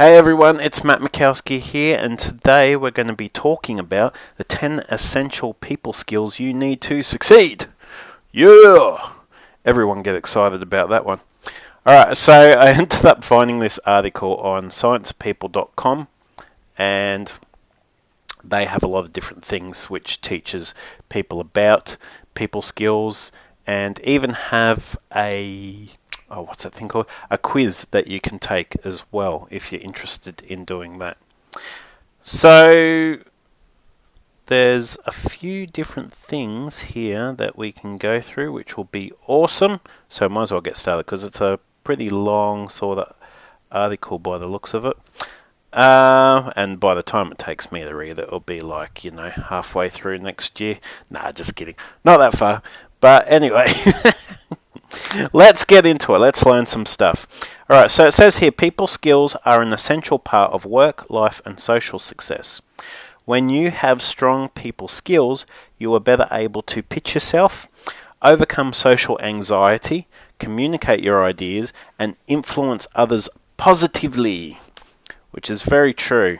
Hey everyone, it's Matt Mikowski here, and today we're going to be talking about the 10 essential people skills you need to succeed. Yeah! Everyone get excited about that one. Alright, so I ended up finding this article on sciencepeople.com, and they have a lot of different things which teaches people about people skills, and even have a oh, what's that thing called? A quiz that you can take as well if you're interested in doing that. So there's a few different things here that we can go through, which will be awesome. So might as well get started because it's a pretty long sort of article by the looks of it. Uh, and by the time it takes me to read it, it'll be like, you know, halfway through next year. Nah, just kidding. Not that far. But anyway, Let's get into it. Let's learn some stuff. All right, so it says here people skills are an essential part of work, life, and social success. When you have strong people skills, you are better able to pitch yourself, overcome social anxiety, communicate your ideas, and influence others positively, which is very true.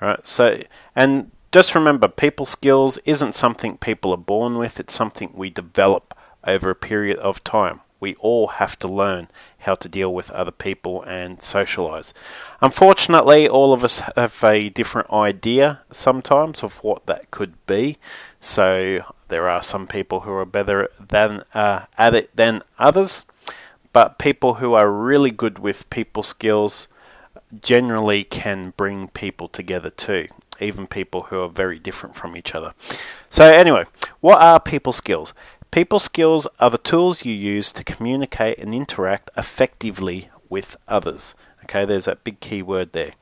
All right, so and just remember, people skills isn't something people are born with; it's something we develop over a period of time. We all have to learn how to deal with other people and socialize. Unfortunately, all of us have a different idea sometimes of what that could be. So there are some people who are better than uh, at it than others, but people who are really good with people skills generally can bring people together too, even people who are very different from each other. So anyway, what are people skills? People skills are the tools you use to communicate and interact effectively with others. Okay, there's that big key word there.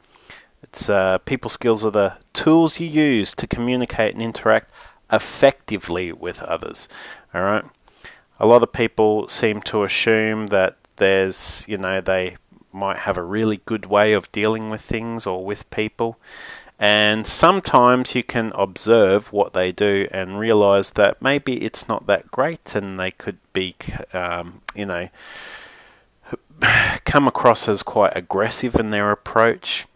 It's uh, people skills are the tools you use to communicate and interact effectively with others. All right. A lot of people seem to assume that there's, you know, they might have a really good way of dealing with things or with people, and sometimes you can observe what they do and realize that maybe it's not that great and they could be, um, you know, come across as quite aggressive in their approach.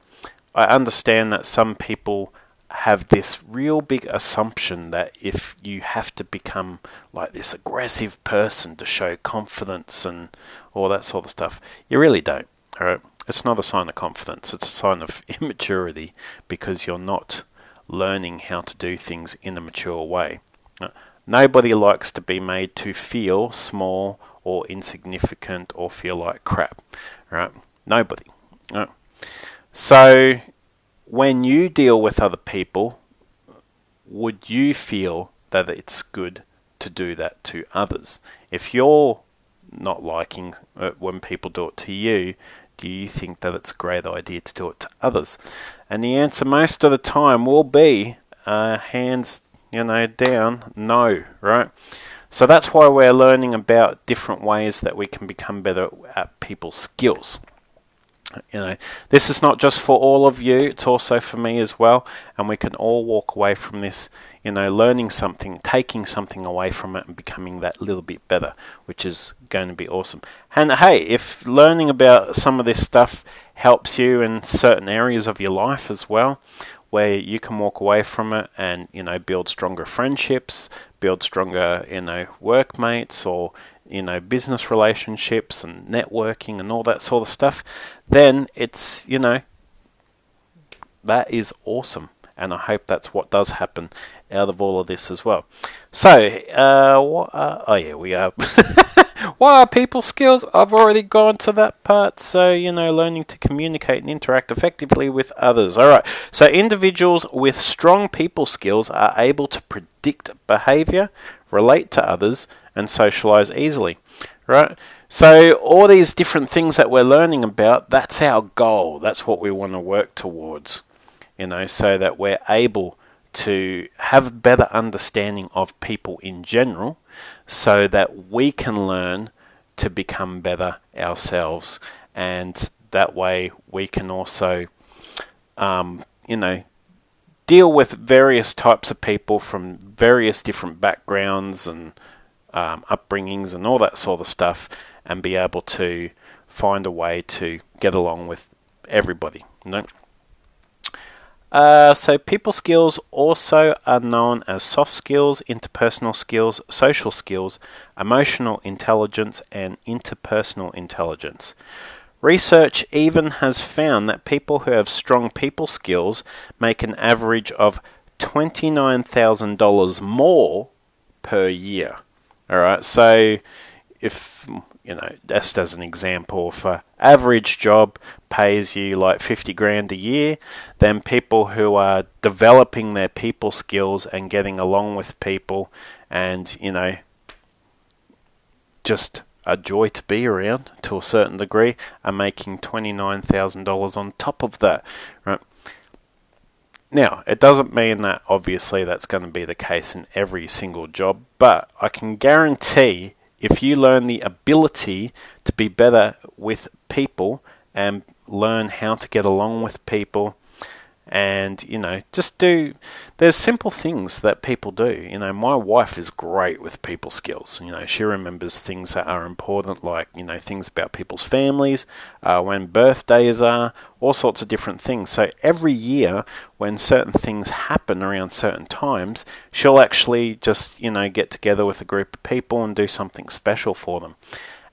I understand that some people have this real big assumption that if you have to become like this aggressive person to show confidence and all that sort of stuff, you really don't. All right. It's not a sign of confidence, it's a sign of immaturity because you're not learning how to do things in a mature way. Uh, nobody likes to be made to feel small or insignificant or feel like crap, right? Nobody. So, when you deal with other people, would you feel that it's good to do that to others? If you're not liking it when people do it to you, do you think that it's a great idea to do it to others? And the answer most of the time will be uh, hands, you know, down, no, right? So that's why we're learning about different ways that we can become better at people's skills. You know, this is not just for all of you, it's also for me as well, and we can all walk away from this you know, learning something, taking something away from it and becoming that little bit better, which is going to be awesome. And hey, if learning about some of this stuff helps you in certain areas of your life as well, where you can walk away from it and, you know, build stronger friendships, build stronger, you know, workmates or, you know, business relationships and networking and all that sort of stuff, then it's, you know, that is awesome and I hope that's what does happen out of all of this as well. So, uh, what are, oh yeah, we are. what are people skills? I've already gone to that part. So, you know, learning to communicate and interact effectively with others. All right. So, individuals with strong people skills are able to predict behavior, relate to others, and socialize easily. Right? So, all these different things that we're learning about, that's our goal. That's what we want to work towards you know, so that we're able to have a better understanding of people in general so that we can learn to become better ourselves and that way we can also um, you know deal with various types of people from various different backgrounds and um, upbringings and all that sort of stuff and be able to find a way to get along with everybody. You know? Uh, so, people skills also are known as soft skills, interpersonal skills, social skills, emotional intelligence, and interpersonal intelligence. Research even has found that people who have strong people skills make an average of $29,000 more per year. All right, so if you know, just as an example, if an average job pays you like 50 grand a year, then people who are developing their people skills and getting along with people and, you know, just a joy to be around to a certain degree are making $29,000 on top of that, right? Now, it doesn't mean that obviously that's going to be the case in every single job, but I can guarantee if you learn the ability to be better with people and learn how to get along with people and you know just do there's simple things that people do. You know my wife is great with people skills. You know she remembers things that are important like you know things about people's families uh, when birthdays are all sorts of different things. So every year when certain things happen around certain times she'll actually just you know get together with a group of people and do something special for them.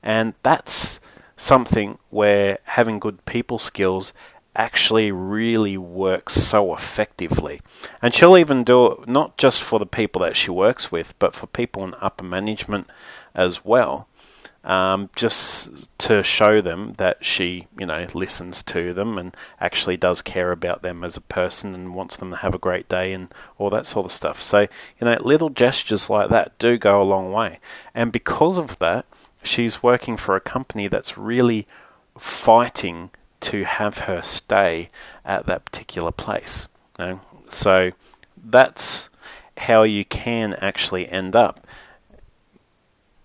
And that's something where having good people skills actually really works so effectively. And she'll even do it not just for the people that she works with, but for people in upper management as well. Um, just to show them that she, you know, listens to them and actually does care about them as a person and wants them to have a great day and all that sort of stuff. So, you know, little gestures like that do go a long way. And because of that, she's working for a company that's really fighting to have her stay at that particular place. You know? So that's how you can actually end up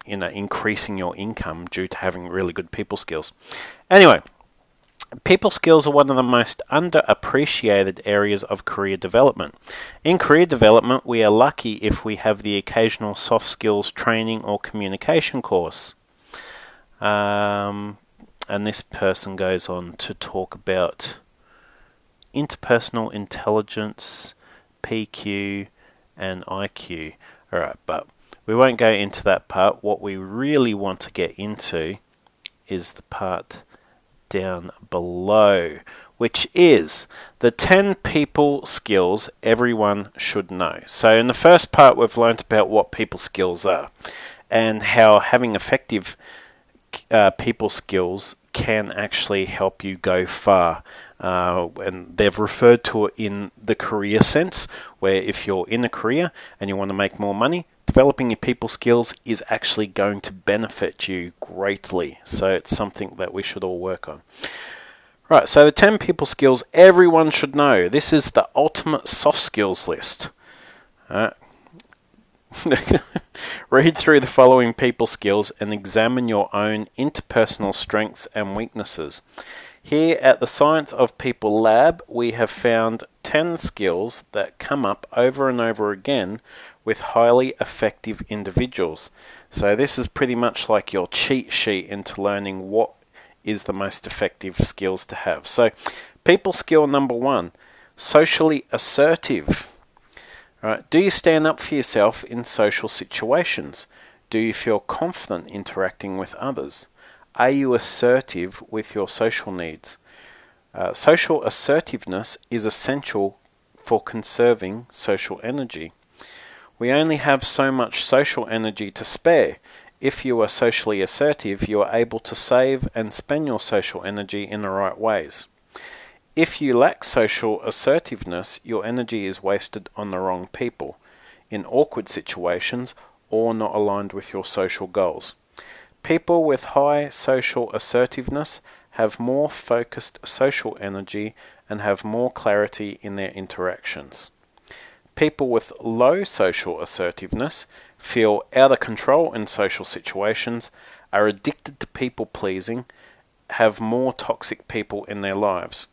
you know increasing your income due to having really good people skills. Anyway, people skills are one of the most underappreciated areas of career development. In career development, we are lucky if we have the occasional soft skills training or communication course. Um, and this person goes on to talk about interpersonal intelligence, PQ, and IQ. Alright, but we won't go into that part. What we really want to get into is the part down below, which is the 10 people skills everyone should know. So, in the first part, we've learnt about what people skills are and how having effective uh, people skills can actually help you go far. Uh, and they've referred to it in the career sense, where if you're in a career and you want to make more money, developing your people skills is actually going to benefit you greatly. So it's something that we should all work on. Right, so the 10 people skills everyone should know. This is the ultimate soft skills list. Uh, Read through the following people skills and examine your own interpersonal strengths and weaknesses. Here at the Science of People Lab, we have found 10 skills that come up over and over again with highly effective individuals. So, this is pretty much like your cheat sheet into learning what is the most effective skills to have. So, people skill number one socially assertive. Right? Do you stand up for yourself in social situations? Do you feel confident interacting with others? Are you assertive with your social needs? Uh, social assertiveness is essential for conserving social energy. We only have so much social energy to spare. If you are socially assertive, you are able to save and spend your social energy in the right ways. If you lack social assertiveness, your energy is wasted on the wrong people, in awkward situations, or not aligned with your social goals. People with high social assertiveness have more focused social energy and have more clarity in their interactions. People with low social assertiveness feel out of control in social situations, are addicted to people pleasing, have more toxic people in their lives.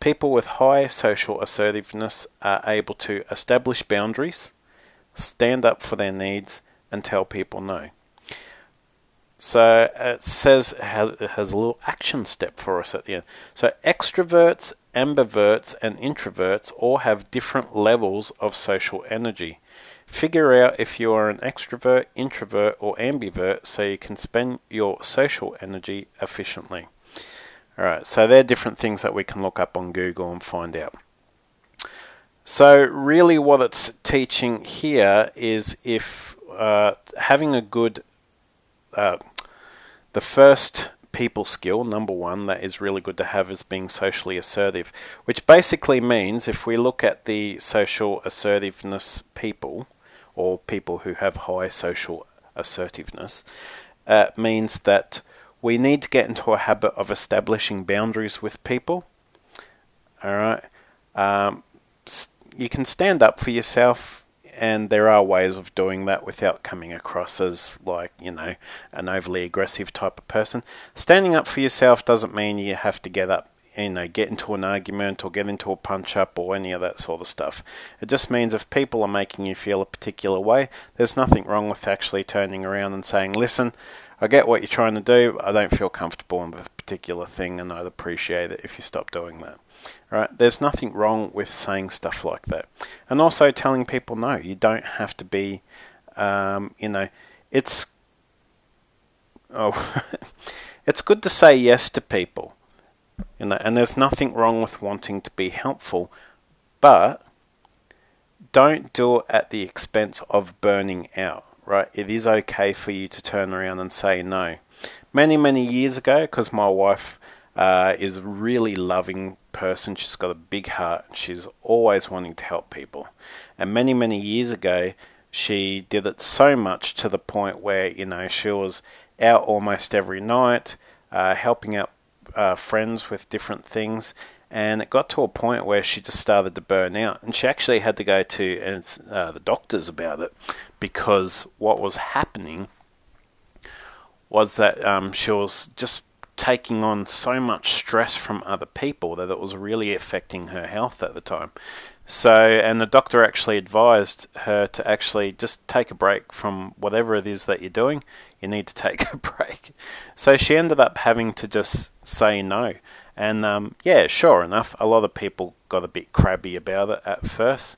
People with high social assertiveness are able to establish boundaries, stand up for their needs, and tell people no. So it says it has a little action step for us at the end. So extroverts, ambiverts, and introverts all have different levels of social energy. Figure out if you are an extrovert, introvert, or ambivert so you can spend your social energy efficiently. Alright, so they're different things that we can look up on Google and find out. So, really, what it's teaching here is if uh, having a good uh, the first people skill, number one, that is really good to have is being socially assertive, which basically means if we look at the social assertiveness people, or people who have high social assertiveness, uh, means that we need to get into a habit of establishing boundaries with people. All right. Um, you can stand up for yourself and there are ways of doing that without coming across as like you know an overly aggressive type of person. Standing up for yourself doesn't mean you have to get up, you know, get into an argument or get into a punch up or any of that sort of stuff. It just means if people are making you feel a particular way, there's nothing wrong with actually turning around and saying, "Listen, I get what you're trying to do. I don't feel comfortable in this particular thing, and I'd appreciate it if you stop doing that." Right? There's nothing wrong with saying stuff like that. And also telling people no, you don't have to be, um, you know, it's, oh, it's good to say yes to people. You know, and there's nothing wrong with wanting to be helpful, but don't do it at the expense of burning out, right? It is okay for you to turn around and say no. Many, many years ago, because my wife uh, is a really loving person. She's got a big heart. She's always wanting to help people. And many, many years ago, she did it so much to the point where, you know, she was out almost every night, uh, helping out uh, friends with different things. And it got to a point where she just started to burn out. And she actually had to go to uh, the doctors about it because what was happening was that um, she was just taking on so much stress from other people that it was really affecting her health at the time. So, and the doctor actually advised her to actually just take a break from whatever it is that you're doing. You need to take a break. So she ended up having to just say no. And um, yeah, sure enough, a lot of people got a bit crabby about it at first.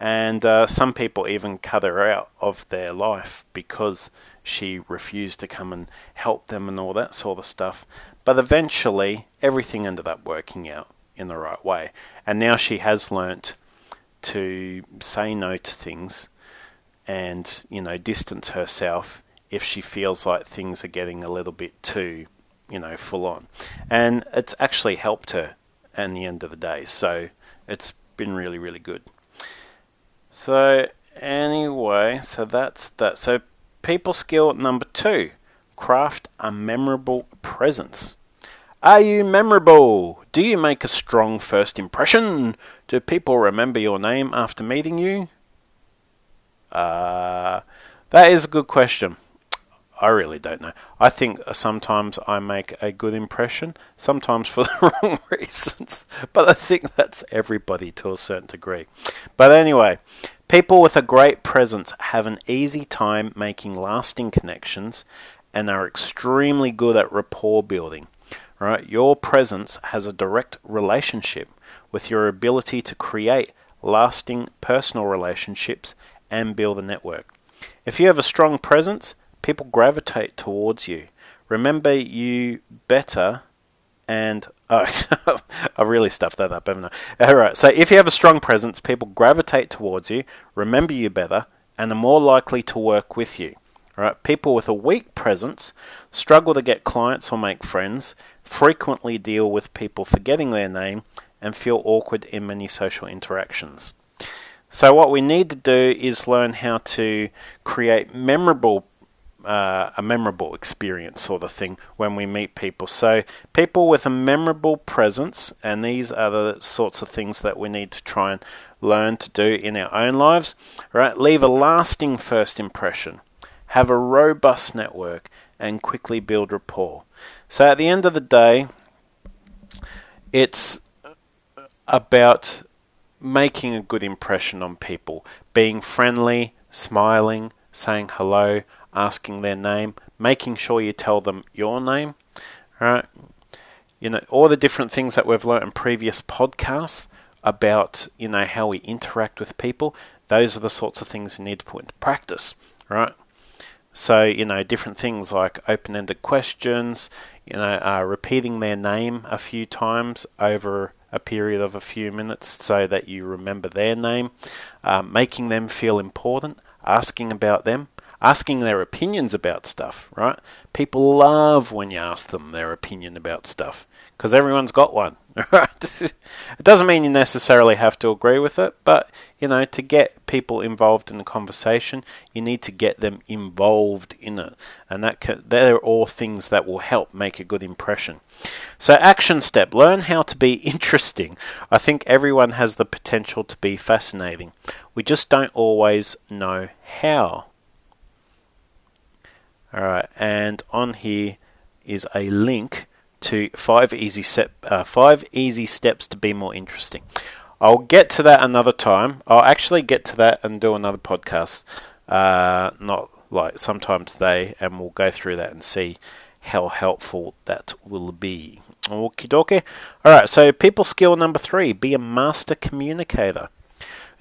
And uh, some people even cut her out of their life because she refused to come and help them and all that sort of stuff. But eventually, everything ended up working out in the right way. And now she has learnt to say no to things and, you know, distance herself if she feels like things are getting a little bit too, you know, full on. And it's actually helped her at the end of the day. So it's been really, really good. So, anyway, so that's that. So, people skill number two craft a memorable presence. Are you memorable? Do you make a strong first impression? Do people remember your name after meeting you? Uh, that is a good question. I really don't know. I think sometimes I make a good impression, sometimes for the wrong reasons. But I think that's everybody to a certain degree. But anyway, people with a great presence have an easy time making lasting connections and are extremely good at rapport building. Right? Your presence has a direct relationship with your ability to create lasting personal relationships and build a network. If you have a strong presence, people gravitate towards you. Remember you better and oh, I really stuffed that up, haven't I? All right. So if you have a strong presence, people gravitate towards you, remember you better, and are more likely to work with you. Right? People with a weak presence struggle to get clients or make friends, frequently deal with people forgetting their name, and feel awkward in many social interactions. So, what we need to do is learn how to create memorable uh, a memorable experience sort of thing when we meet people. So, people with a memorable presence, and these are the sorts of things that we need to try and learn to do in our own lives, right? Leave a lasting first impression have a robust network, and quickly build rapport. So at the end of the day, it's about making a good impression on people, being friendly, smiling, saying hello, asking their name, making sure you tell them your name, right? You know, all the different things that we've learned in previous podcasts about, you know, how we interact with people, those are the sorts of things you need to put into practice, right? So, you know, different things like open ended questions, you know, uh, repeating their name a few times over a period of a few minutes so that you remember their name, uh, making them feel important, asking about them, asking their opinions about stuff, right? People love when you ask them their opinion about stuff because everyone's got one. right? it doesn't mean you necessarily have to agree with it, but you know, to get people involved in the conversation, you need to get them involved in it, and that can, they're all things that will help make a good impression. So, action step: learn how to be interesting. I think everyone has the potential to be fascinating. We just don't always know how. All right, and on here is a link to five easy step, uh, five easy steps to be more interesting. I'll get to that another time. I'll actually get to that and do another podcast, uh, not like sometime today, and we'll go through that and see how helpful that will be. Okie dokie. Alright, so people skill number three be a master communicator.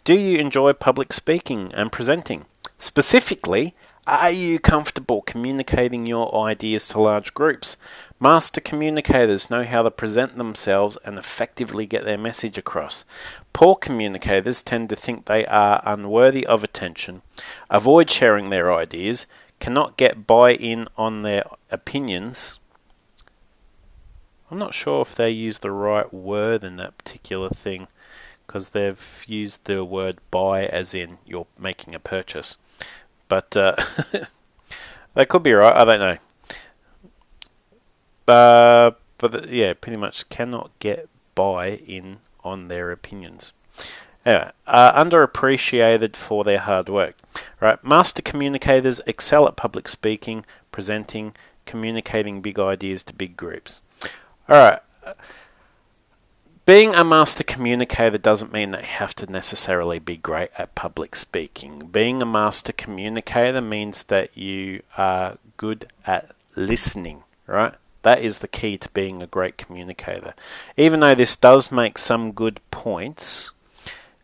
Do you enjoy public speaking and presenting? Specifically, are you comfortable communicating your ideas to large groups? Master communicators know how to present themselves and effectively get their message across. Poor communicators tend to think they are unworthy of attention, avoid sharing their ideas, cannot get buy in on their opinions. I'm not sure if they use the right word in that particular thing because they've used the word buy as in you're making a purchase. But uh, they could be right, I don't know. Uh, but yeah, pretty much cannot get buy in on their opinions. Anyway, uh, underappreciated for their hard work. Right, master communicators excel at public speaking, presenting, communicating big ideas to big groups. All right. Being a master communicator doesn't mean that you have to necessarily be great at public speaking. Being a master communicator means that you are good at listening, right? That is the key to being a great communicator. Even though this does make some good points,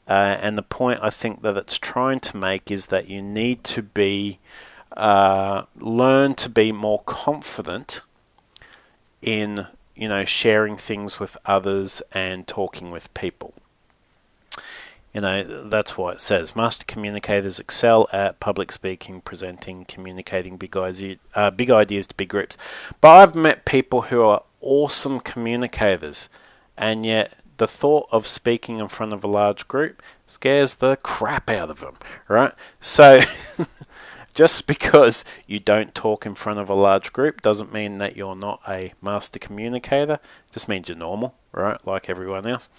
uh, and the point I think that it's trying to make is that you need to be uh, learn to be more confident in you know sharing things with others and talking with people. You know, that's why it says master communicators excel at public speaking, presenting, communicating big, uh, big ideas to big groups. But I've met people who are awesome communicators, and yet the thought of speaking in front of a large group scares the crap out of them, right? So, just because you don't talk in front of a large group doesn't mean that you're not a master communicator. It just means you're normal, right? Like everyone else.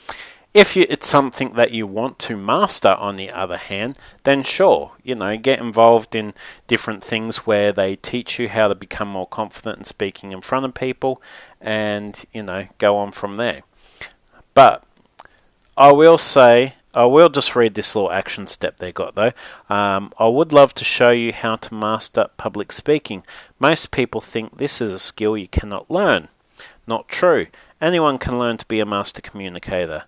If you, it's something that you want to master, on the other hand, then sure, you know, get involved in different things where they teach you how to become more confident in speaking in front of people, and you know, go on from there. But I will say, I will just read this little action step they got though. Um, I would love to show you how to master public speaking. Most people think this is a skill you cannot learn. Not true. Anyone can learn to be a master communicator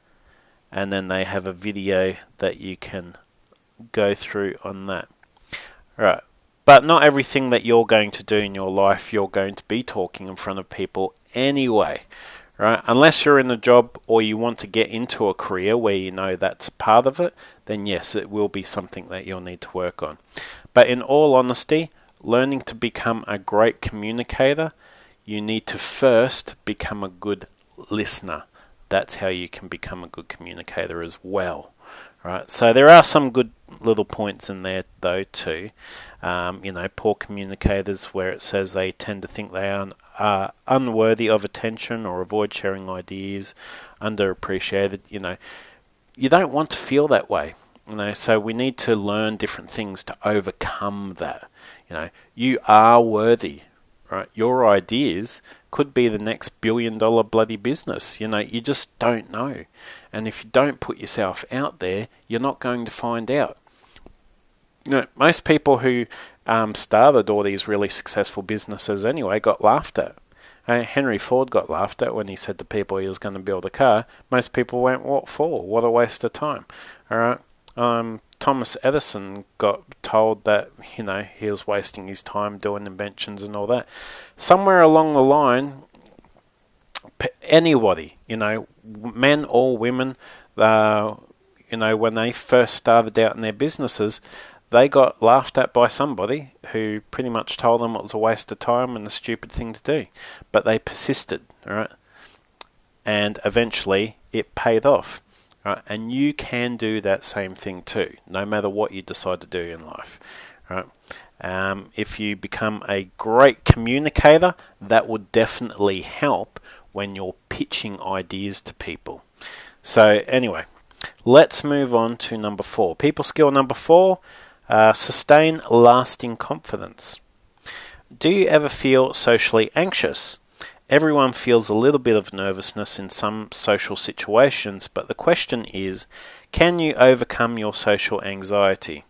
and then they have a video that you can go through on that. Right. But not everything that you're going to do in your life you're going to be talking in front of people anyway. Right? Unless you're in a job or you want to get into a career where you know that's part of it, then yes, it will be something that you'll need to work on. But in all honesty, learning to become a great communicator, you need to first become a good listener that's how you can become a good communicator as well. Right, so there are some good little points in there though too. Um, you know, poor communicators where it says they tend to think they are, are unworthy of attention or avoid sharing ideas, underappreciated. You know, you don't want to feel that way. You know, so we need to learn different things to overcome that. You know, you are worthy, right? Your ideas could be the next billion dollar bloody business. You know, you just don't know. And if you don't put yourself out there, you're not going to find out. You know, most people who um, started all these really successful businesses anyway got laughed at. Uh, Henry Ford got laughed at when he said to people he was going to build a car. Most people went, "What for? What a waste of time!" All right. Um, Thomas Edison got told that you know he was wasting his time doing inventions and all that. Somewhere along the line, anybody, you know, men or women, uh, you know, when they first started out in their businesses, they got laughed at by somebody who pretty much told them it was a waste of time and a stupid thing to do. But they persisted, right? And eventually it paid off. Right? And you can do that same thing too, no matter what you decide to do in life. Right? Um, if you become a great communicator, that would definitely help when you're pitching ideas to people. So, anyway, let's move on to number four. People skill number four uh, sustain lasting confidence. Do you ever feel socially anxious? Everyone feels a little bit of nervousness in some social situations, but the question is can you overcome your social anxiety?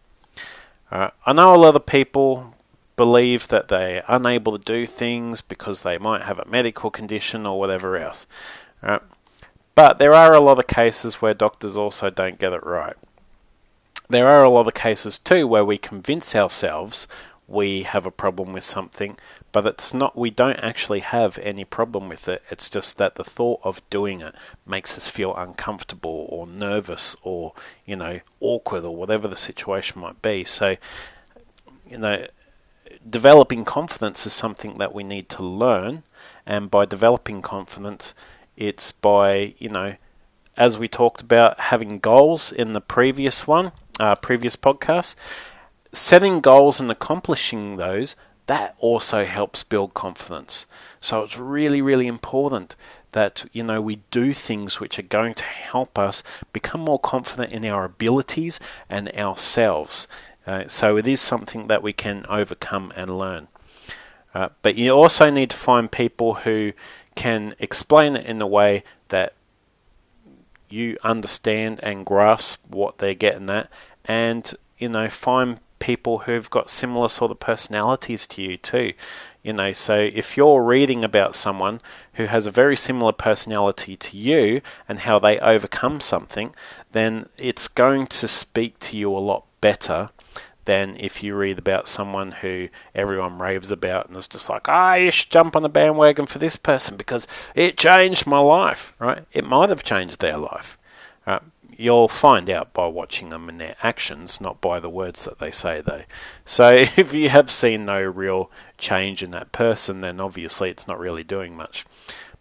Uh, I know a lot of people believe that they're unable to do things because they might have a medical condition or whatever else. Right? But there are a lot of cases where doctors also don't get it right. There are a lot of cases too where we convince ourselves we have a problem with something, but it's not we don't actually have any problem with it. It's just that the thought of doing it makes us feel uncomfortable or nervous or, you know, awkward or whatever the situation might be. So, you know, developing confidence is something that we need to learn, and by developing confidence, it's by, you know, as we talked about having goals in the previous one, uh, previous podcasts. setting goals and accomplishing those, that also helps build confidence. So it's really, really important that you know we do things which are going to help us become more confident in our abilities and ourselves. Uh, so it is something that we can overcome and learn. Uh, but you also need to find people who can explain it in a way that you understand and grasp what they're getting at, and you know find people who've got similar sort of personalities to you too. You know, so if you're reading about someone who has a very similar personality to you and how they overcome something, then it's going to speak to you a lot better than if you read about someone who everyone raves about and is just like, ah, oh, you should jump on the bandwagon for this person because it changed my life, right? It might have changed their life. Right? You'll find out by watching them in their actions, not by the words that they say, though. So if you have seen no real change in that person, then obviously it's not really doing much.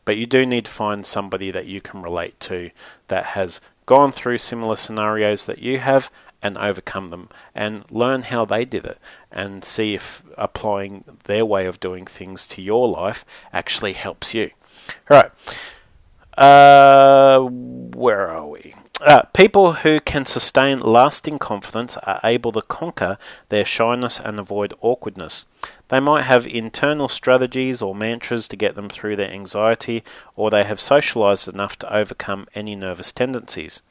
But you do need to find somebody that you can relate to that has gone through similar scenarios that you have and overcome them and learn how they did it and see if applying their way of doing things to your life actually helps you. All right. Uh, where are we? Uh, people who can sustain lasting confidence are able to conquer their shyness and avoid awkwardness. They might have internal strategies or mantras to get them through their anxiety, or they have socialized enough to overcome any nervous tendencies.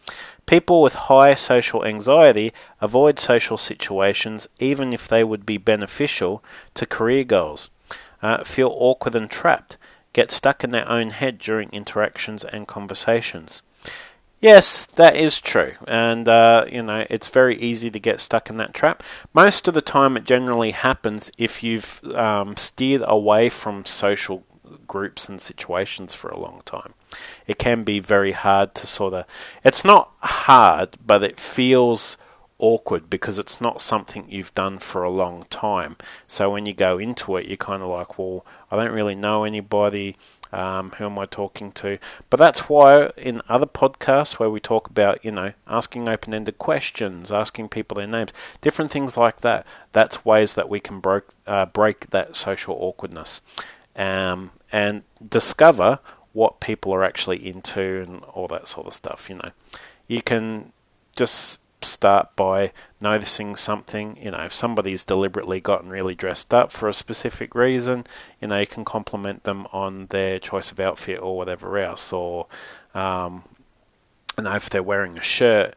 People with high social anxiety avoid social situations even if they would be beneficial to career goals, uh, feel awkward and trapped, get stuck in their own head during interactions and conversations. Yes, that is true, and uh, you know it's very easy to get stuck in that trap. Most of the time, it generally happens if you've um, steered away from social groups and situations for a long time. It can be very hard to sort of. It's not hard, but it feels awkward because it's not something you've done for a long time. So when you go into it, you're kind of like, well, I don't really know anybody. Um, who am I talking to? But that's why in other podcasts where we talk about, you know, asking open ended questions, asking people their names, different things like that, that's ways that we can break, uh, break that social awkwardness um, and discover what people are actually into and all that sort of stuff, you know. You can just start by noticing something. You know, if somebody's deliberately gotten really dressed up for a specific reason, you know, you can compliment them on their choice of outfit or whatever else. Or, um, you know, if they're wearing a shirt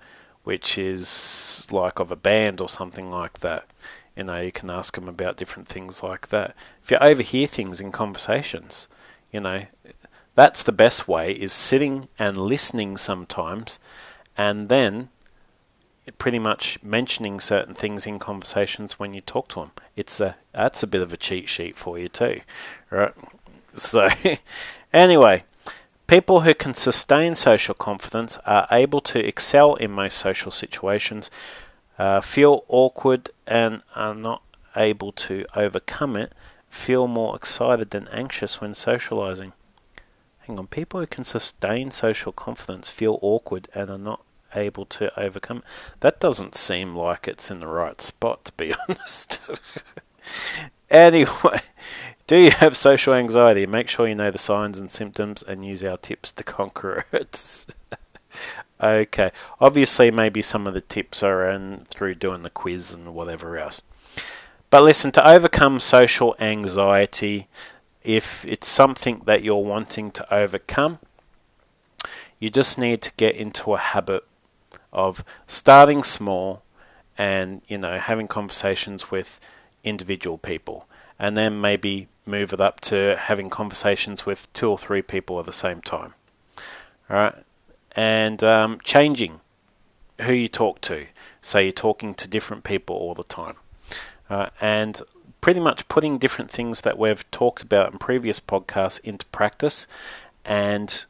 which is like of a band or something like that. You know, you can ask them about different things like that. If you overhear things in conversations, you know, that's the best way is sitting and listening sometimes and then pretty much mentioning certain things in conversations when you talk to them. It's a that's a bit of a cheat sheet for you too, right? So anyway, people who can sustain social confidence are able to excel in most social situations, uh, feel awkward and are not able to overcome it, feel more excited than anxious when socializing. Hang on, people who can sustain social confidence feel awkward and are not able to overcome. That doesn't seem like it's in the right spot, to be honest. anyway, do you have social anxiety? Make sure you know the signs and symptoms and use our tips to conquer it. okay, obviously, maybe some of the tips are in through doing the quiz and whatever else. But listen, to overcome social anxiety, if it's something that you're wanting to overcome, you just need to get into a habit of starting small and you know having conversations with individual people. And then maybe move it up to having conversations with two or three people at the same time. All right and um, changing who you talk to. So you're talking to different people all the time. Uh, and pretty much putting different things that we've talked about in previous podcasts into practice and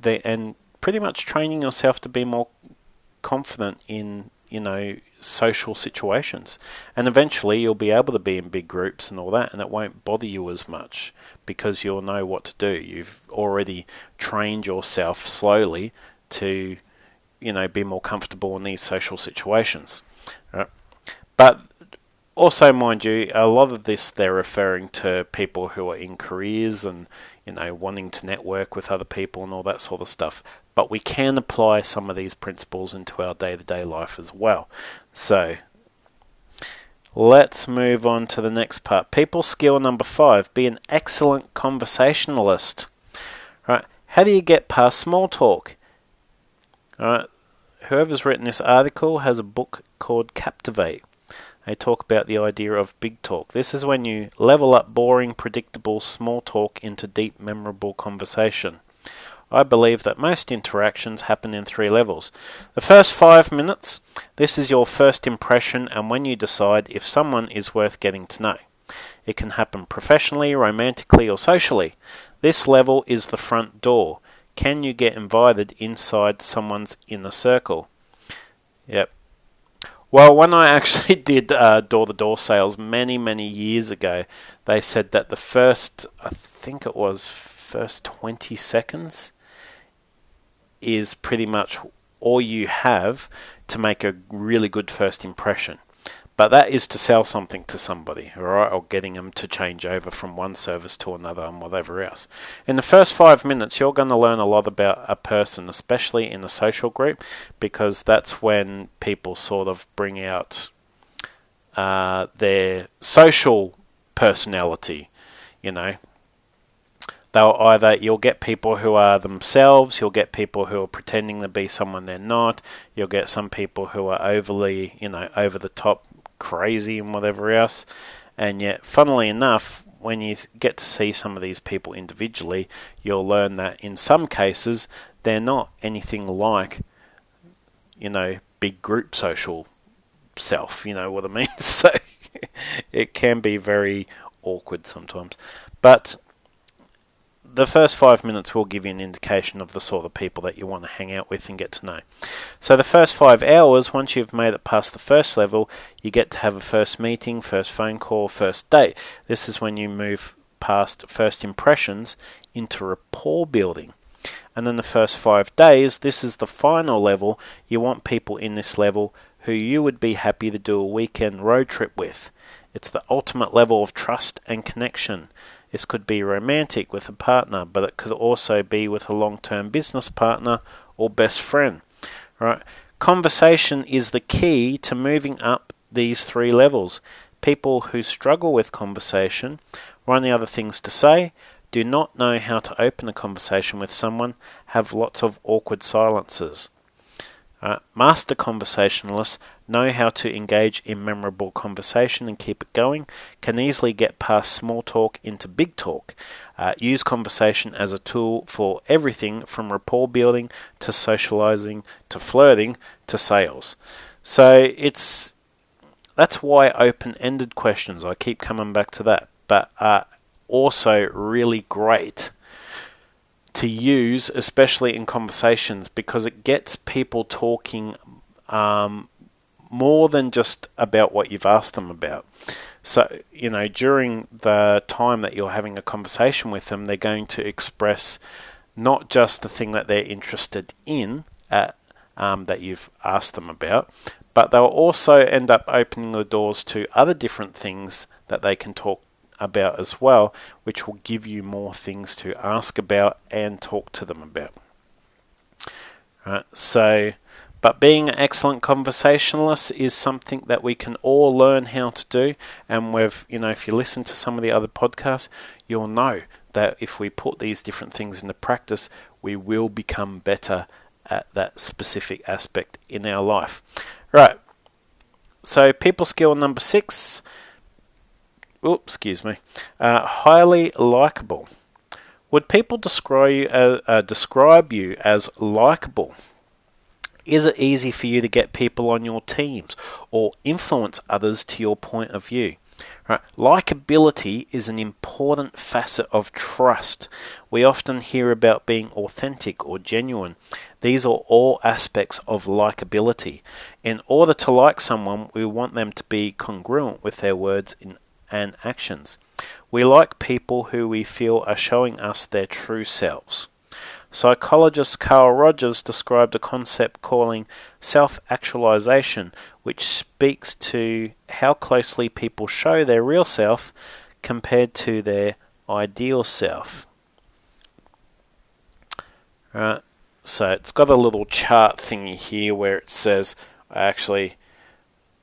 the, and pretty much training yourself to be more confident in you know social situations. And eventually you'll be able to be in big groups and all that and it won't bother you as much because you'll know what to do. You've already trained yourself slowly to you know be more comfortable in these social situations. Right? but also mind you a lot of this they're referring to people who are in careers and you know wanting to network with other people and all that sort of stuff but we can apply some of these principles into our day to day life as well. So, let's move on to the next part. People skill number five be an excellent conversationalist. Right? How do you get past small talk? All right? Whoever's written this article has a book called Captivate. They talk about the idea of big talk. This is when you level up boring, predictable small talk into deep, memorable conversation. I believe that most interactions happen in three levels. The first five minutes, this is your first impression and when you decide if someone is worth getting to know. It can happen professionally, romantically, or socially. This level is the front door. Can you get invited inside someone's inner circle? Yep. Well, when I actually did uh, door to door sales many, many years ago, they said that the first, I think it was first 20 seconds, is pretty much all you have to make a really good first impression. But that is to sell something to somebody, alright, or getting them to change over from one service to another and whatever else. In the first five minutes, you're going to learn a lot about a person, especially in a social group, because that's when people sort of bring out uh, their social personality, you know, they'll either you'll get people who are themselves, you'll get people who are pretending to be someone they're not, you'll get some people who are overly, you know, over the top crazy and whatever else. And yet, funnily enough, when you get to see some of these people individually, you'll learn that in some cases they're not anything like, you know, big group social self. You know what I mean? So it can be very awkward sometimes. But the first five minutes will give you an indication of the sort of people that you want to hang out with and get to know. So, the first five hours, once you've made it past the first level, you get to have a first meeting, first phone call, first date. This is when you move past first impressions into rapport building. And then the first five days, this is the final level. You want people in this level who you would be happy to do a weekend road trip with. It's the ultimate level of trust and connection. This could be romantic with a partner, but it could also be with a long term business partner or best friend. Right? Conversation is the key to moving up these three levels. People who struggle with conversation, or any other things to say, do not know how to open a conversation with someone, have lots of awkward silences. Uh, master conversationalists know how to engage in memorable conversation and keep it going, can easily get past small talk into big talk, uh, use conversation as a tool for everything from rapport building to socializing to flirting to sales. So it's that's why open-ended questions. I keep coming back to that, but are also really great to use, especially in conversations, because it gets people talking um, more than just about what you've asked them about. So, you know, during the time that you're having a conversation with them, they're going to express not just the thing that they're interested in at, um, that you've asked them about, but they'll also end up opening the doors to other different things that they can talk about as well, which will give you more things to ask about and talk to them about. Right, so, but being an excellent conversationalist is something that we can all learn how to do. And we've, you know, if you listen to some of the other podcasts, you'll know that if we put these different things into practice, we will become better at that specific aspect in our life. Right. So, people skill number six oops, excuse me, uh, highly likable. Would people describe you, uh, uh, describe you as likable? Is it easy for you to get people on your teams or influence others to your point of view? Right. Likability is an important facet of trust. We often hear about being authentic or genuine. These are all aspects of likability. In order to like someone, we want them to be congruent with their words in and actions. We like people who we feel are showing us their true selves. Psychologist Carl Rogers described a concept calling self actualization, which speaks to how closely people show their real self compared to their ideal self. Right, so it's got a little chart thingy here where it says, actually,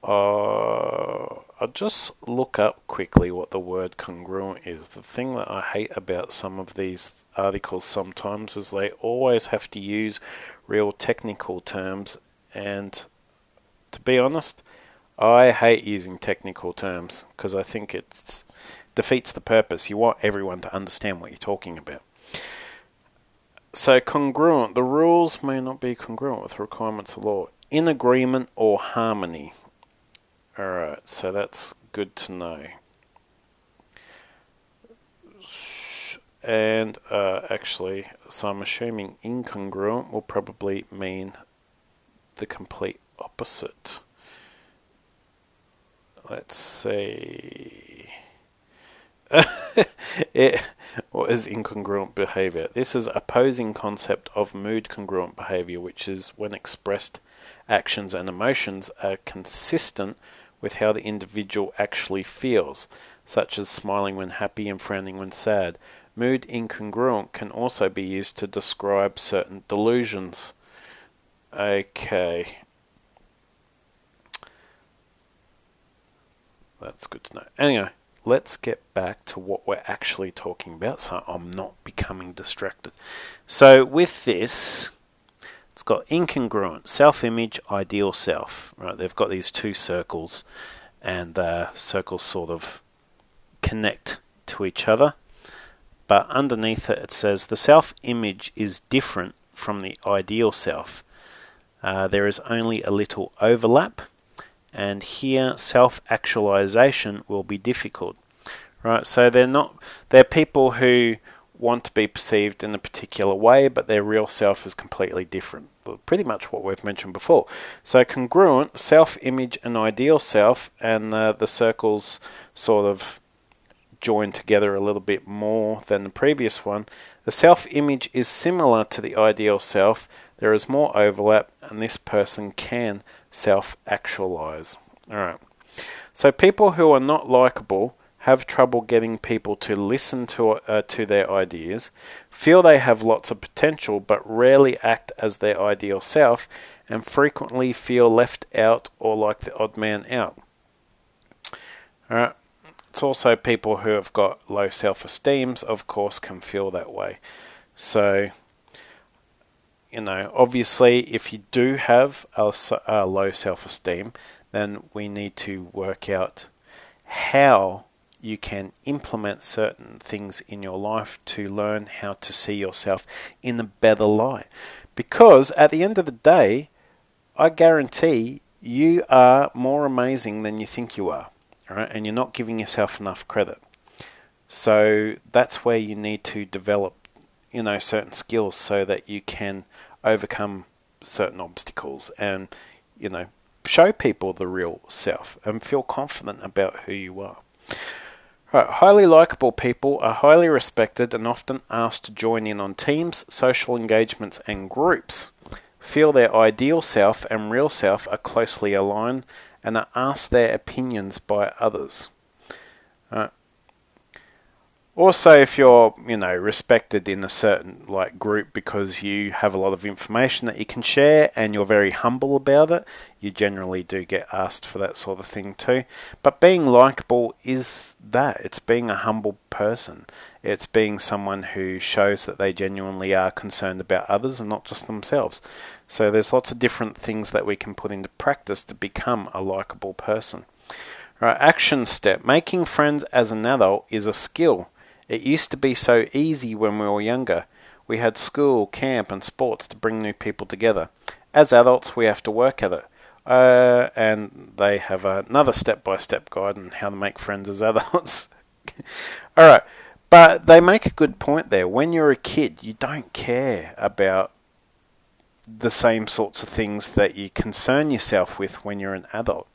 uh, I'll just look up quickly what the word congruent is. The thing that I hate about some of these articles sometimes is they always have to use real technical terms, and to be honest, I hate using technical terms because I think it defeats the purpose. You want everyone to understand what you're talking about. So, congruent. The rules may not be congruent with requirements of law. In agreement or harmony. Alright, so that's good to know. And uh, actually, so I'm assuming incongruent will probably mean the complete opposite. Let's see. it, what is incongruent behavior? This is opposing concept of mood congruent behavior, which is when expressed actions and emotions are consistent with how the individual actually feels, such as smiling when happy and frowning when sad. Mood incongruent can also be used to describe certain delusions. Okay. That's good to know. Anyway, let's get back to what we're actually talking about so I'm not becoming distracted. So, with this, it's got incongruent, self-image, ideal self. Right, they've got these two circles, and the circles sort of connect to each other. But underneath it, it says the self-image is different from the ideal self. Uh, there is only a little overlap, and here self-actualization will be difficult. Right, so they're not they're people who want to be perceived in a particular way, but their real self is completely different. Pretty much what we've mentioned before. So, congruent, self image, and ideal self, and the circles sort of join together a little bit more than the previous one. The self image is similar to the ideal self, there is more overlap, and this person can self actualize. Alright. So, people who are not likable have trouble getting people to listen to uh, to their ideas, feel they have lots of potential but rarely act as their ideal self, and frequently feel left out or like the odd man out. Alright. It's also people who have got low self esteem, of course, can feel that way. So, you know, obviously, if you do have a, a low self esteem, then we need to work out how you can implement certain things in your life to learn how to see yourself in a better light. Because at the end of the day, I guarantee you are more amazing than you think you are, right? And you're not giving yourself enough credit. So that's where you need to develop, you know, certain skills so that you can overcome certain obstacles and, you know, show people the real self and feel confident about who you are. Right, highly likable people are highly respected and often asked to join in on teams, social engagements, and groups. Feel their ideal self and real self are closely aligned and are asked their opinions by others. Also, if you're, you know, respected in a certain like group because you have a lot of information that you can share and you're very humble about it, you generally do get asked for that sort of thing too. But being likable is that. It's being a humble person. It's being someone who shows that they genuinely are concerned about others and not just themselves. So there's lots of different things that we can put into practice to become a likable person. Right, action step. Making friends as an adult is a skill. It used to be so easy when we were younger. We had school, camp, and sports to bring new people together. As adults, we have to work at it. Uh, and they have another step by step guide on how to make friends as adults. Alright, but they make a good point there. When you're a kid, you don't care about the same sorts of things that you concern yourself with when you're an adult.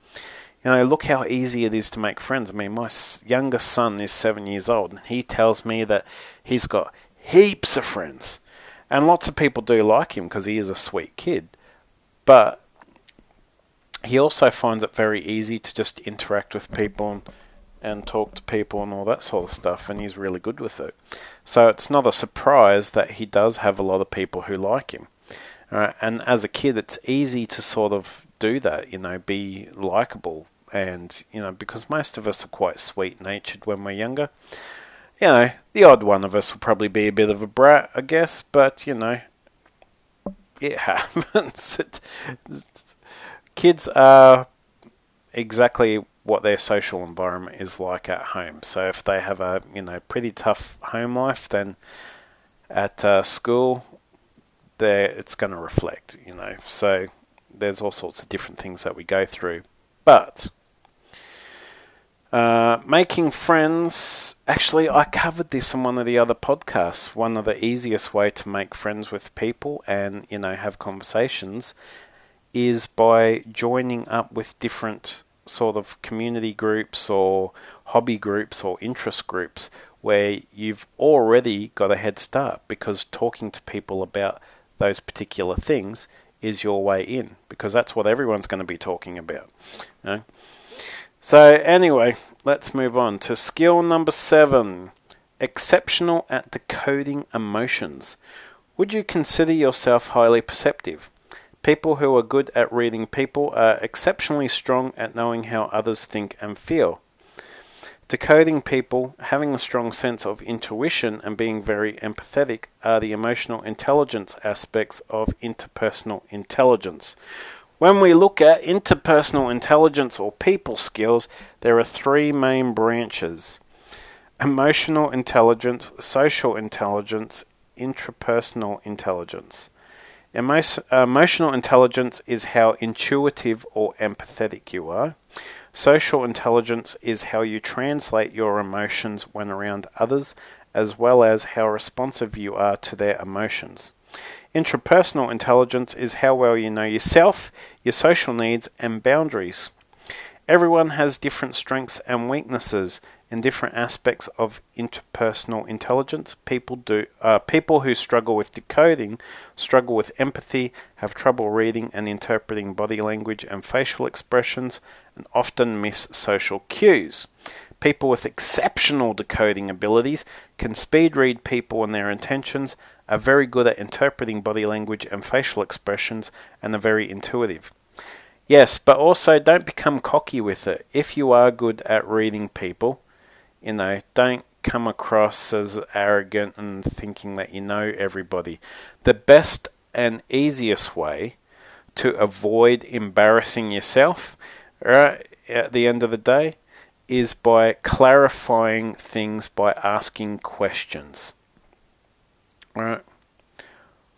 You know, look how easy it is to make friends. I mean, my youngest son is seven years old, and he tells me that he's got heaps of friends. And lots of people do like him because he is a sweet kid. But he also finds it very easy to just interact with people and, and talk to people and all that sort of stuff, and he's really good with it. So it's not a surprise that he does have a lot of people who like him. Right? And as a kid, it's easy to sort of do that, you know, be likable, and you know because most of us are quite sweet natured when we're younger. You know the odd one of us will probably be a bit of a brat i guess but you know it happens. Kids are exactly what their social environment is like at home. So if they have a you know pretty tough home life then at uh, school there it's going to reflect you know. So there's all sorts of different things that we go through but uh, making friends. Actually, I covered this on one of the other podcasts. One of the easiest way to make friends with people and you know have conversations is by joining up with different sort of community groups or hobby groups or interest groups where you've already got a head start because talking to people about those particular things is your way in because that's what everyone's going to be talking about. You know? So, anyway, let's move on to skill number seven exceptional at decoding emotions. Would you consider yourself highly perceptive? People who are good at reading people are exceptionally strong at knowing how others think and feel. Decoding people, having a strong sense of intuition, and being very empathetic are the emotional intelligence aspects of interpersonal intelligence. When we look at interpersonal intelligence or people skills, there are three main branches emotional intelligence, social intelligence, intrapersonal intelligence. Emo- uh, emotional intelligence is how intuitive or empathetic you are. Social intelligence is how you translate your emotions when around others, as well as how responsive you are to their emotions. Intrapersonal intelligence is how well you know yourself, your social needs, and boundaries. Everyone has different strengths and weaknesses in different aspects of interpersonal intelligence. People do uh, people who struggle with decoding struggle with empathy, have trouble reading and interpreting body language and facial expressions, and often miss social cues. People with exceptional decoding abilities can speed read people and their intentions are very good at interpreting body language and facial expressions and are very intuitive. Yes, but also don't become cocky with it. If you are good at reading people, you know, don't come across as arrogant and thinking that you know everybody. The best and easiest way to avoid embarrassing yourself right, at the end of the day is by clarifying things by asking questions. Right?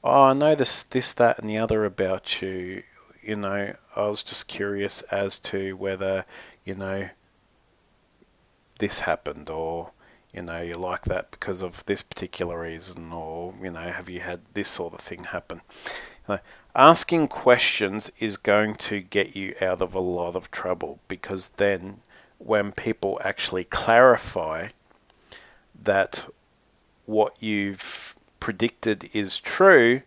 Oh, I know this, this, that, and the other about you. You know, I was just curious as to whether, you know, this happened or you know you like that because of this particular reason or you know have you had this sort of thing happen asking questions is going to get you out of a lot of trouble because then when people actually clarify that what you've predicted is true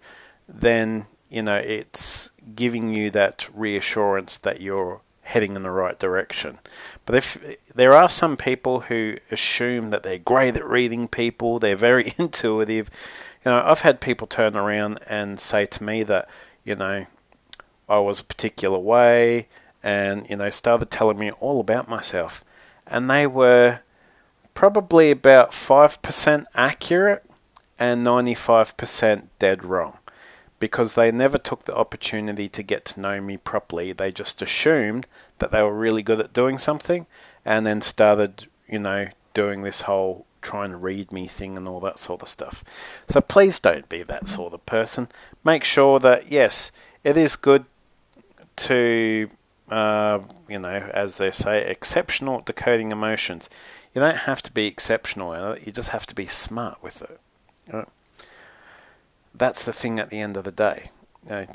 then you know it's giving you that reassurance that you're heading in the right direction. But if there are some people who assume that they're great at reading people, they're very intuitive. You know, I've had people turn around and say to me that, you know, I was a particular way and, you know, started telling me all about myself. And they were probably about 5% accurate and 95% dead wrong because they never took the opportunity to get to know me properly. They just assumed that they were really good at doing something and then started, you know, doing this whole try and read me thing and all that sort of stuff. So please don't be that sort of person. Make sure that, yes, it is good to, uh, you know, as they say, exceptional at decoding emotions. You don't have to be exceptional, you just have to be smart with it. That's the thing at the end of the day. You know,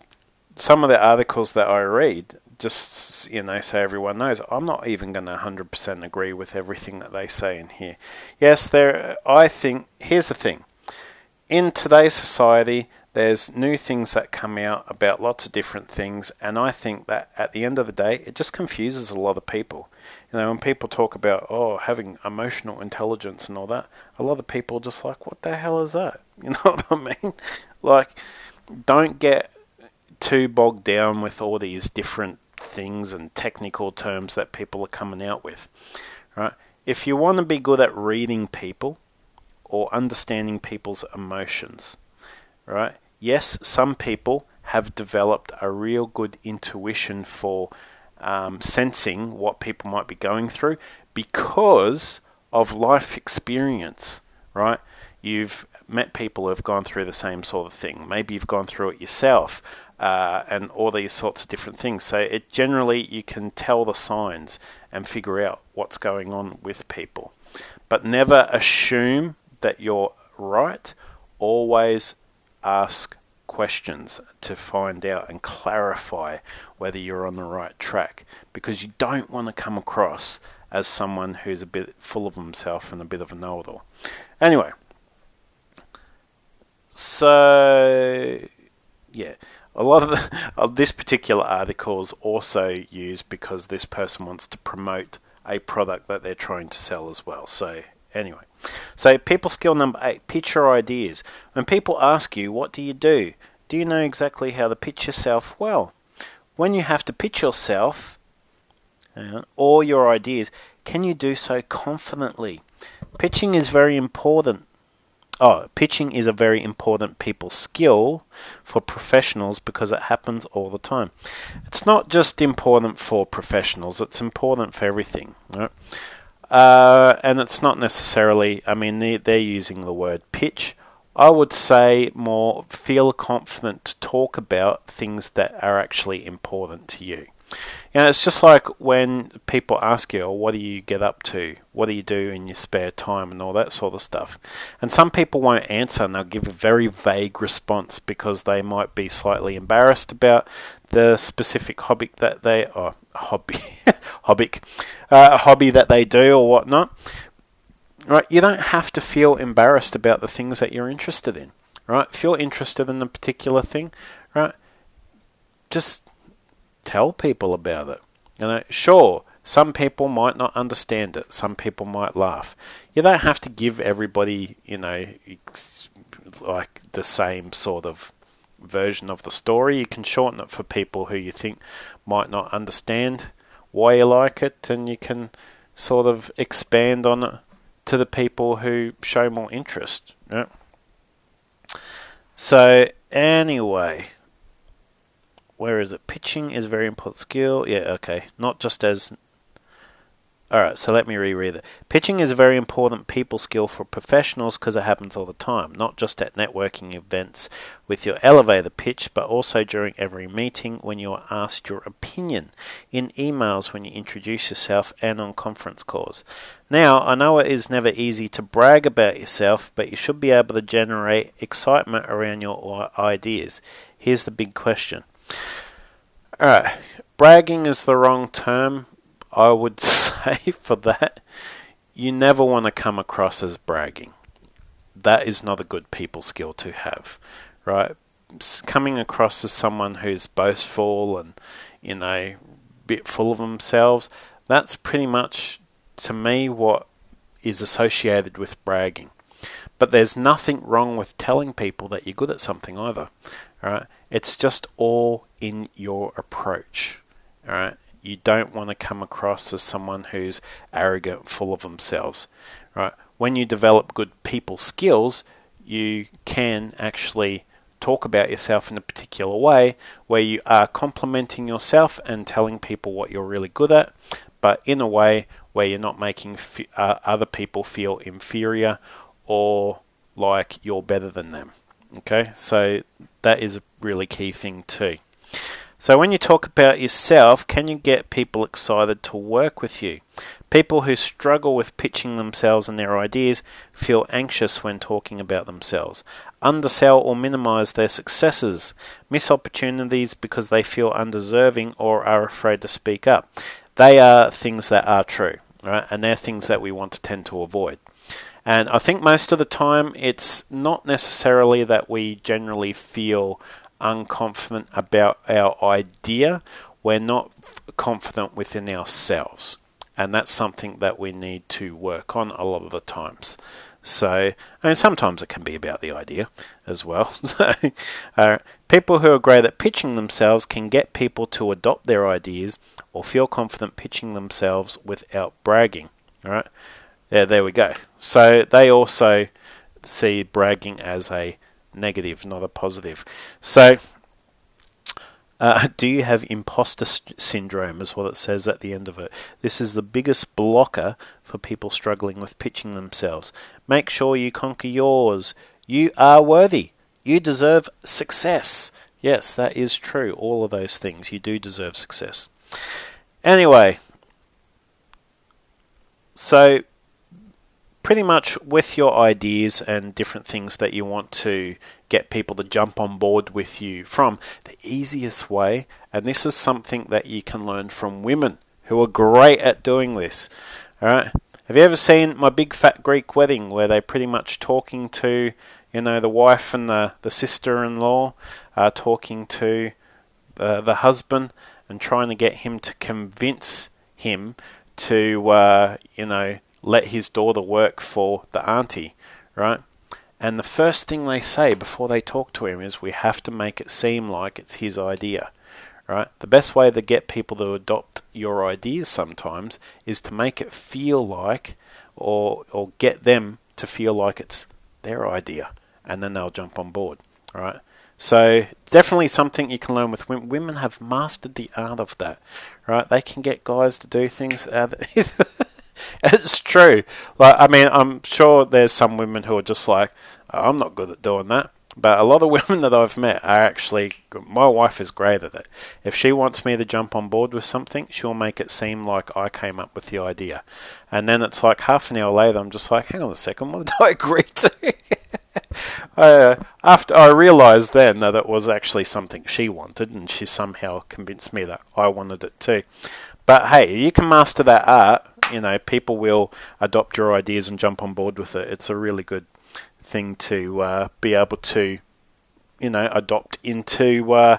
some of the articles that I read, just you know, so everyone knows, I'm not even going to 100% agree with everything that they say in here. Yes, there. I think here's the thing: in today's society, there's new things that come out about lots of different things, and I think that at the end of the day, it just confuses a lot of people. You know, when people talk about oh having emotional intelligence and all that, a lot of people are just like, what the hell is that? You know what I mean? Like, don't get too bogged down with all these different things and technical terms that people are coming out with. Right? If you want to be good at reading people or understanding people's emotions, right? Yes, some people have developed a real good intuition for um, sensing what people might be going through because of life experience, right? You've met people who have gone through the same sort of thing. Maybe you've gone through it yourself, uh, and all these sorts of different things. So it generally you can tell the signs and figure out what's going on with people, but never assume that you're right. Always ask questions to find out and clarify whether you're on the right track because you don't want to come across as someone who's a bit full of himself and a bit of a know-it-all. Anyway, so yeah, a lot of, the, of this particular article is also used because this person wants to promote a product that they're trying to sell as well. So anyway, so people skill number eight: pitch your ideas. When people ask you, "What do you do?" Do you know exactly how to pitch yourself? Well, when you have to pitch yourself uh, or your ideas, can you do so confidently? Pitching is very important. Oh, pitching is a very important people skill for professionals because it happens all the time. It's not just important for professionals, it's important for everything. Right? Uh, and it's not necessarily, I mean, they're, they're using the word pitch. I would say more feel confident to talk about things that are actually important to you. Know, it's just like when people ask you, oh, what do you get up to? What do you do in your spare time? And all that sort of stuff. And some people won't answer and they'll give a very vague response because they might be slightly embarrassed about the specific hobby that they, or oh, hobby, hobby, uh, hobby that they do or whatnot. Right? You don't have to feel embarrassed about the things that you're interested in. Right? If you're interested in a particular thing, right? Just tell people about it. You know, sure, some people might not understand it. Some people might laugh. You don't have to give everybody, you know, like the same sort of version of the story. You can shorten it for people who you think might not understand why you like it, and you can sort of expand on it to the people who show more interest. Right? So Anyway, where is it? Pitching is very important skill. Yeah, okay. Not just as Alright, so let me reread it. Pitching is a very important people skill for professionals because it happens all the time, not just at networking events with your elevator pitch, but also during every meeting when you are asked your opinion, in emails when you introduce yourself, and on conference calls. Now, I know it is never easy to brag about yourself, but you should be able to generate excitement around your ideas. Here's the big question. Alright, bragging is the wrong term I would say for that, you never want to come across as bragging. That is not a good people skill to have, right? Coming across as someone who's boastful and, you know, bit full of themselves, that's pretty much, to me, what is associated with bragging. But there's nothing wrong with telling people that you're good at something either. Right? It's just all in your approach. All right? you don't want to come across as someone who's arrogant, full of themselves, right? When you develop good people skills, you can actually talk about yourself in a particular way where you are complimenting yourself and telling people what you're really good at, but in a way where you're not making f- uh, other people feel inferior or like you're better than them. Okay, so that is a really key thing too. So, when you talk about yourself, can you get people excited to work with you? People who struggle with pitching themselves and their ideas feel anxious when talking about themselves, undersell or minimize their successes, miss opportunities because they feel undeserving or are afraid to speak up. They are things that are true, right? And they're things that we want to tend to avoid. And I think most of the time it's not necessarily that we generally feel unconfident about our idea, we're not confident within ourselves. And that's something that we need to work on a lot of the times. So, mean, sometimes it can be about the idea as well. so, uh, people who are great at pitching themselves can get people to adopt their ideas or feel confident pitching themselves without bragging. All right, yeah, there we go. So they also see bragging as a negative, not a positive. So, uh, do you have imposter st- syndrome, is what it says at the end of it. This is the biggest blocker for people struggling with pitching themselves. Make sure you conquer yours. You are worthy. You deserve success. Yes, that is true. All of those things. You do deserve success. Anyway, so pretty much with your ideas and different things that you want to get people to jump on board with you from, the easiest way, and this is something that you can learn from women who are great at doing this. All right. Have you ever seen my big fat Greek wedding where they're pretty much talking to, you know, the wife and the, the sister-in-law are talking to the, the husband and trying to get him to convince him to, uh, you know, let his daughter work for the auntie, right? And the first thing they say before they talk to him is, we have to make it seem like it's his idea, right? The best way to get people to adopt your ideas sometimes is to make it feel like, or or get them to feel like it's their idea, and then they'll jump on board, right? So definitely something you can learn with women. Women have mastered the art of that, right? They can get guys to do things. it's true. Like, I mean, I'm sure there's some women who are just like, oh, I'm not good at doing that. But a lot of women that I've met are actually, my wife is great at it. If she wants me to jump on board with something, she'll make it seem like I came up with the idea. And then it's like half an hour later, I'm just like, hang on a second, what did I agree to? uh, after I realised then that it was actually something she wanted, and she somehow convinced me that I wanted it too. But hey, you can master that art you know, people will adopt your ideas and jump on board with it. It's a really good thing to uh, be able to, you know, adopt into uh,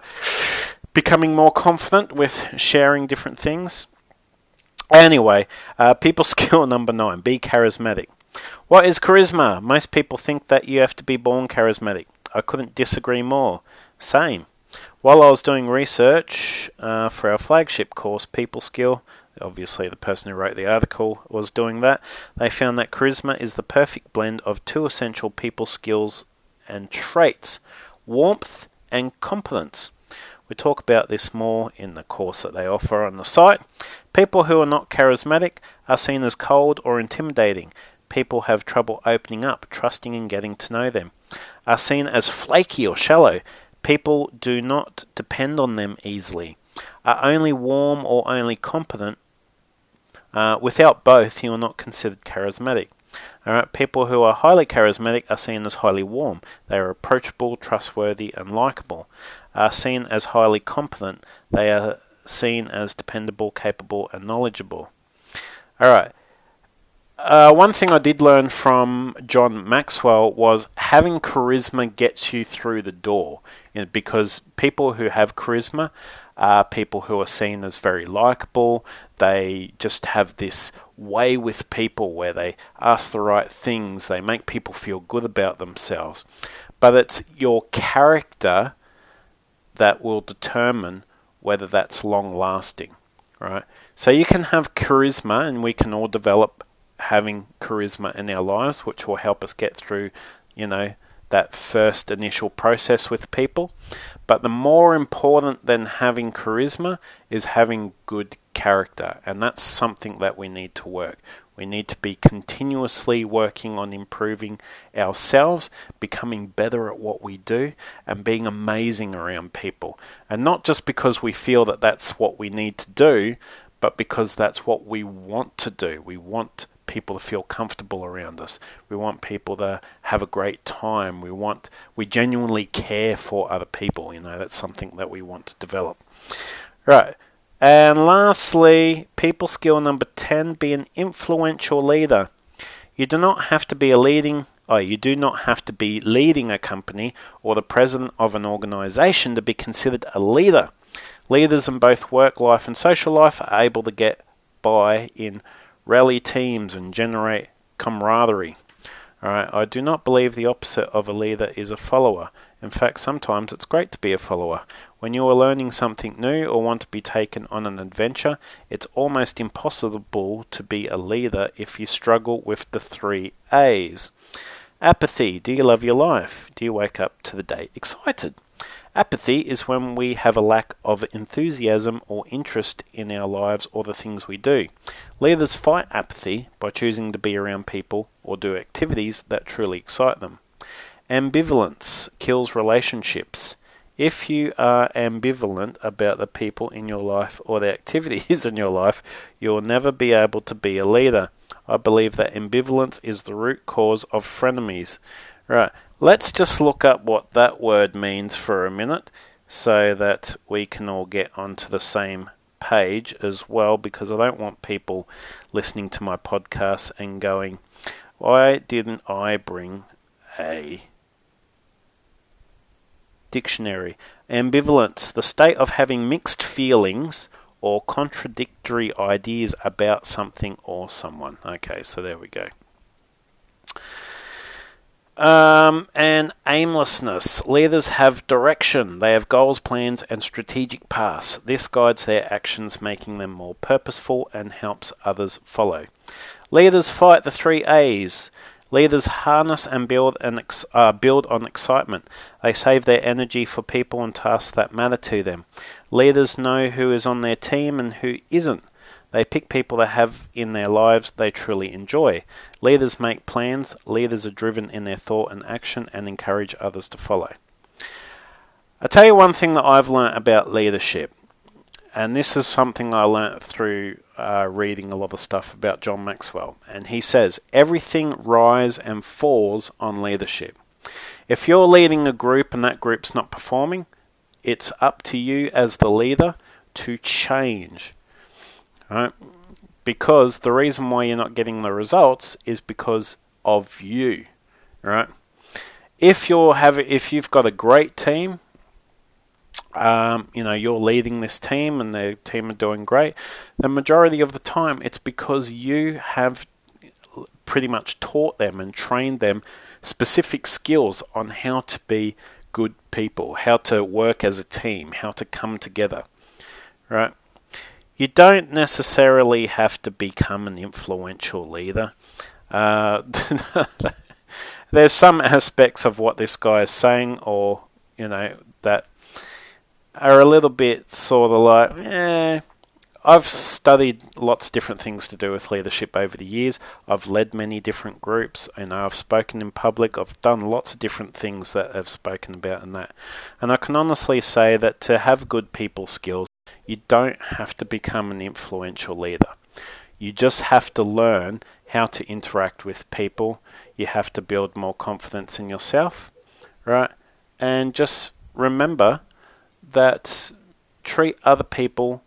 becoming more confident with sharing different things. Anyway, uh, people skill number nine be charismatic. What is charisma? Most people think that you have to be born charismatic. I couldn't disagree more. Same. While I was doing research uh, for our flagship course, People Skill, obviously the person who wrote the article was doing that, they found that charisma is the perfect blend of two essential people skills and traits. warmth, and competence. We talk about this more in the course that they offer on the site. People who are not charismatic are seen as cold or intimidating. People have trouble opening up, trusting, and getting to know them. Are seen as flaky or shallow. People do not depend on them easily. Are only warm or only competent. Uh, without both, you are not considered charismatic. Alright, people who are highly charismatic are seen as highly warm. They are approachable, trustworthy, and likable are seen as highly competent. They are seen as dependable, capable, and knowledgeable. All right. Uh, one thing I did learn from John Maxwell was having charisma gets you through the door. You know, because people who have charisma are people who are seen as very likable. They just have this way with people where they ask the right things, they make people feel good about themselves. But it's your character that will determine whether that's long lasting, right? So you can have charisma, and we can all develop having charisma in our lives, which will help us get through, you know, that first initial process with people. But the more important than having charisma is having good character, and that's something that we need to work. We need to be continuously working on improving ourselves, becoming better at what we do, and being amazing around people. And not just because we feel that that's what we need to do, but because that's what we want to do. We want people to feel comfortable around us. We want people to have a great time. We want we genuinely care for other people. You know, that's something that we want to develop. Right. And lastly, people skill number 10 be an influential leader. You do not have to be a leading oh, you do not have to be leading a company or the president of an organization to be considered a leader. Leaders in both work life and social life are able to get by in rally teams and generate camaraderie. Alright, I do not believe the opposite of a leader is a follower. In fact, sometimes it's great to be a follower. When you are learning something new or want to be taken on an adventure, it's almost impossible to be a leader if you struggle with the three A's. Apathy. Do you love your life? Do you wake up to the day excited? Apathy is when we have a lack of enthusiasm or interest in our lives or the things we do. Leaders fight apathy by choosing to be around people or do activities that truly excite them. Ambivalence kills relationships. If you are ambivalent about the people in your life or the activities in your life, you'll never be able to be a leader. I believe that ambivalence is the root cause of frenemies. Right, let's just look up what that word means for a minute so that we can all get onto the same page as well because I don't want people listening to my podcast and going, why didn't I bring a Dictionary. Ambivalence, the state of having mixed feelings or contradictory ideas about something or someone. Okay, so there we go. Um, and aimlessness. Leaders have direction. They have goals, plans, and strategic paths. This guides their actions, making them more purposeful and helps others follow. Leaders fight the three A's Leaders harness and build, an ex- uh, build on excitement. They save their energy for people and tasks that matter to them. Leaders know who is on their team and who isn't. They pick people they have in their lives they truly enjoy. Leaders make plans. Leaders are driven in their thought and action and encourage others to follow. I tell you one thing that I've learnt about leadership, and this is something I learnt through uh, reading a lot of stuff about John Maxwell, and he says everything rise and falls on leadership. If you're leading a group and that group's not performing, it's up to you as the leader to change. Right? Because the reason why you're not getting the results is because of you. Right? If you're have if you've got a great team um, you know, you're leading this team and the team are doing great, the majority of the time it's because you have pretty much taught them and trained them specific skills on how to be good people, how to work as a team, how to come together, right? You don't necessarily have to become an influential leader. Uh, there's some aspects of what this guy is saying or you know, that are a little bit sort of like, eh. I've studied lots of different things to do with leadership over the years. I've led many different groups and I've spoken in public. I've done lots of different things that I've spoken about in that. And I can honestly say that to have good people skills, you don't have to become an influential leader. You just have to learn how to interact with people. You have to build more confidence in yourself, right? And just remember that treat other people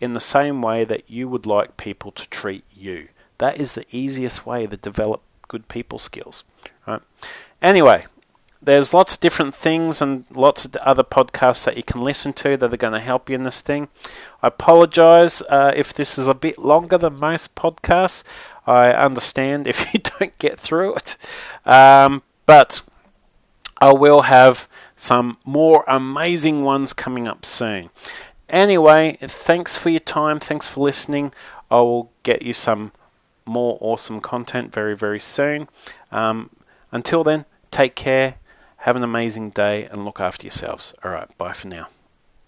in the same way that you would like people to treat you. That is the easiest way to develop good people skills, right? Anyway, there's lots of different things and lots of other podcasts that you can listen to that are going to help you in this thing. I apologize uh, if this is a bit longer than most podcasts. I understand if you don't get through it. Um, but I will have some more amazing ones coming up soon. Anyway, thanks for your time. Thanks for listening. I will get you some more awesome content very, very soon. Um, until then, take care, have an amazing day, and look after yourselves. All right, bye for now.